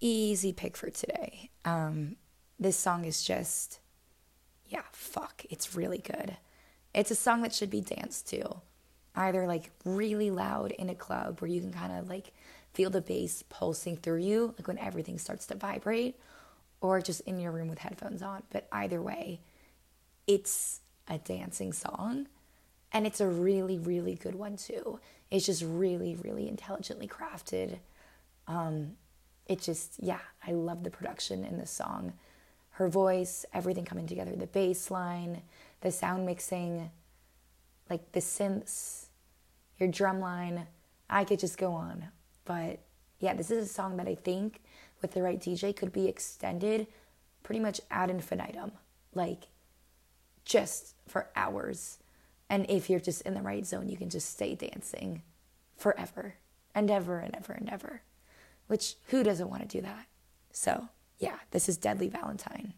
easy pick for today. Um, this song is just, yeah, fuck, it's really good. It's a song that should be danced to, either like really loud in a club where you can kind of like feel the bass pulsing through you, like when everything starts to vibrate, or just in your room with headphones on. But either way, it's a dancing song. And it's a really, really good one too. It's just really, really intelligently crafted. Um, it just, yeah, I love the production in this song. Her voice, everything coming together, the bass line, the sound mixing, like the synths, your drum line. I could just go on. But yeah, this is a song that I think with the right DJ could be extended pretty much ad infinitum. Like just for hours. And if you're just in the right zone, you can just stay dancing forever and ever and ever and ever which who doesn't want to do that? So, yeah, this is Deadly Valentine.